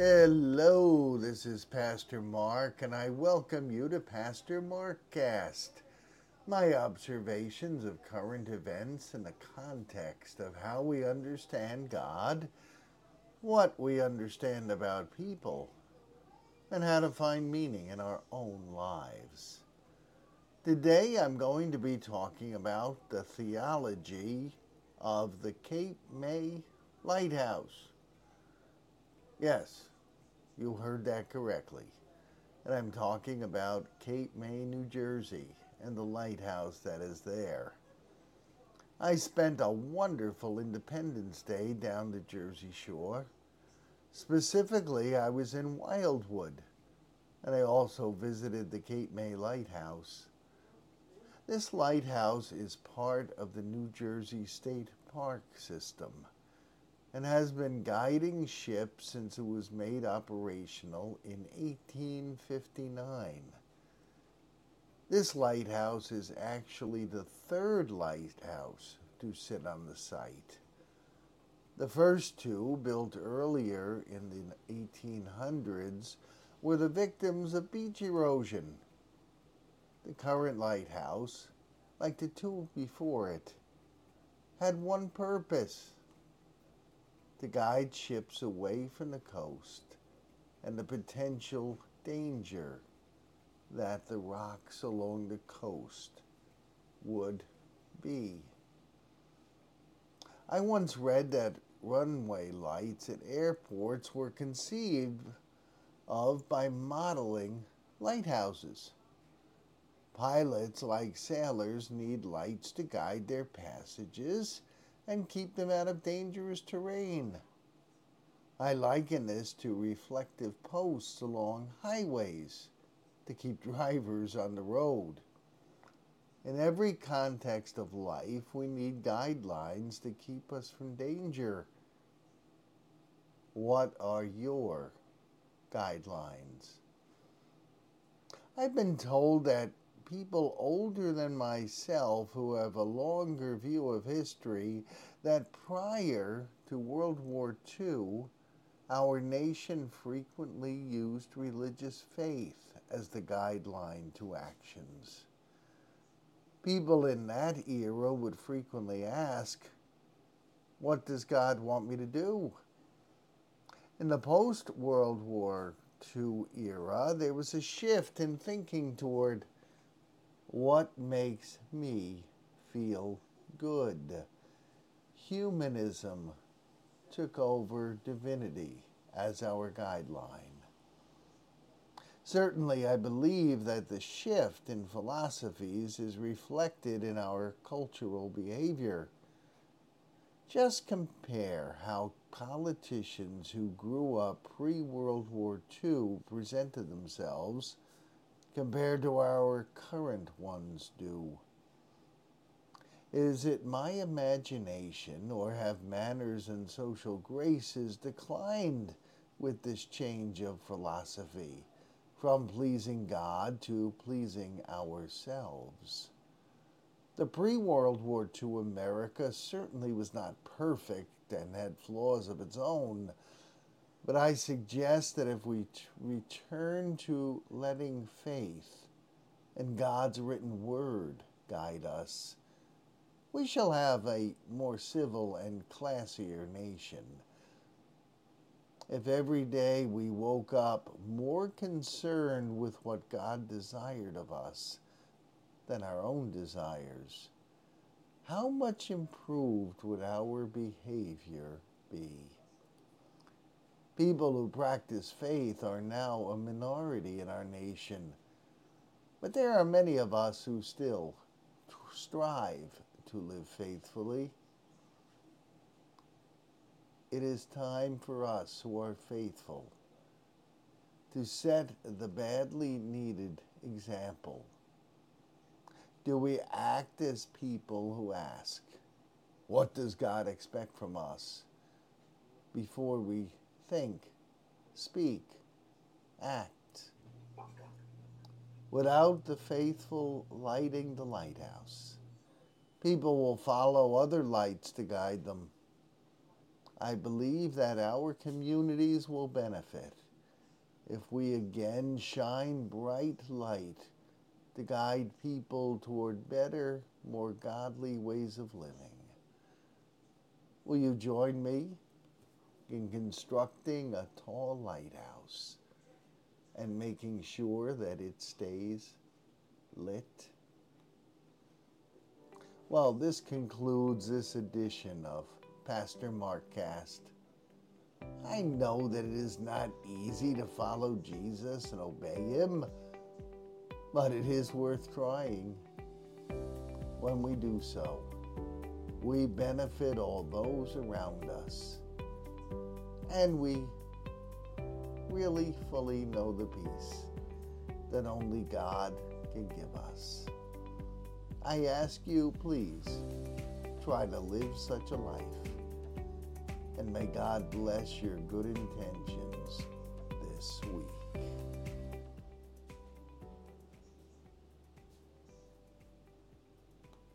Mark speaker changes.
Speaker 1: Hello, this is Pastor Mark, and I welcome you to Pastor Markcast. My observations of current events in the context of how we understand God, what we understand about people, and how to find meaning in our own lives. Today I'm going to be talking about the theology of the Cape May Lighthouse. Yes, you heard that correctly. And I'm talking about Cape May, New Jersey, and the lighthouse that is there. I spent a wonderful Independence Day down the Jersey Shore. Specifically, I was in Wildwood, and I also visited the Cape May Lighthouse. This lighthouse is part of the New Jersey State Park system and has been guiding ships since it was made operational in 1859. This lighthouse is actually the third lighthouse to sit on the site. The first two, built earlier in the 1800s, were the victims of beach erosion. The current lighthouse, like the two before it, had one purpose to guide ships away from the coast and the potential danger that the rocks along the coast would be. I once read that runway lights at airports were conceived of by modeling lighthouses. Pilots, like sailors, need lights to guide their passages and keep them out of dangerous terrain. I liken this to reflective posts along highways to keep drivers on the road. In every context of life, we need guidelines to keep us from danger. What are your guidelines? I've been told that people older than myself who have a longer view of history that prior to World War II, our nation frequently used religious faith as the guideline to actions. People in that era would frequently ask, What does God want me to do? In the post World War II era, there was a shift in thinking toward what makes me feel good? Humanism took over divinity as our guideline. Certainly, I believe that the shift in philosophies is reflected in our cultural behavior. Just compare how politicians who grew up pre World War II presented themselves compared to our current ones do? Is it my imagination, or have manners and social graces declined with this change of philosophy from pleasing God to pleasing ourselves? The pre World War II America certainly was not perfect and had flaws of its own but I suggest that if we t- return to letting faith and God's written word guide us, we shall have a more civil and classier nation. If every day we woke up more concerned with what God desired of us than our own desires, how much improved would our behavior be? People who practice faith are now a minority in our nation, but there are many of us who still strive to live faithfully. It is time for us who are faithful to set the badly needed example. Do we act as people who ask, What does God expect from us? before we think, speak, act. Without the faithful lighting the lighthouse, people will follow other lights to guide them. I believe that our communities will benefit if we again shine bright light to guide people toward better, more godly ways of living. Will you join me in constructing a tall lighthouse and making sure that it stays lit? Well, this concludes this edition of Pastor Mark Cast. I know that it is not easy to follow Jesus and obey him, but it is worth trying. When we do so, we benefit all those around us, and we really fully know the peace that only God can give us. I ask you, please, try to live such a life. And may God bless your good intentions this week.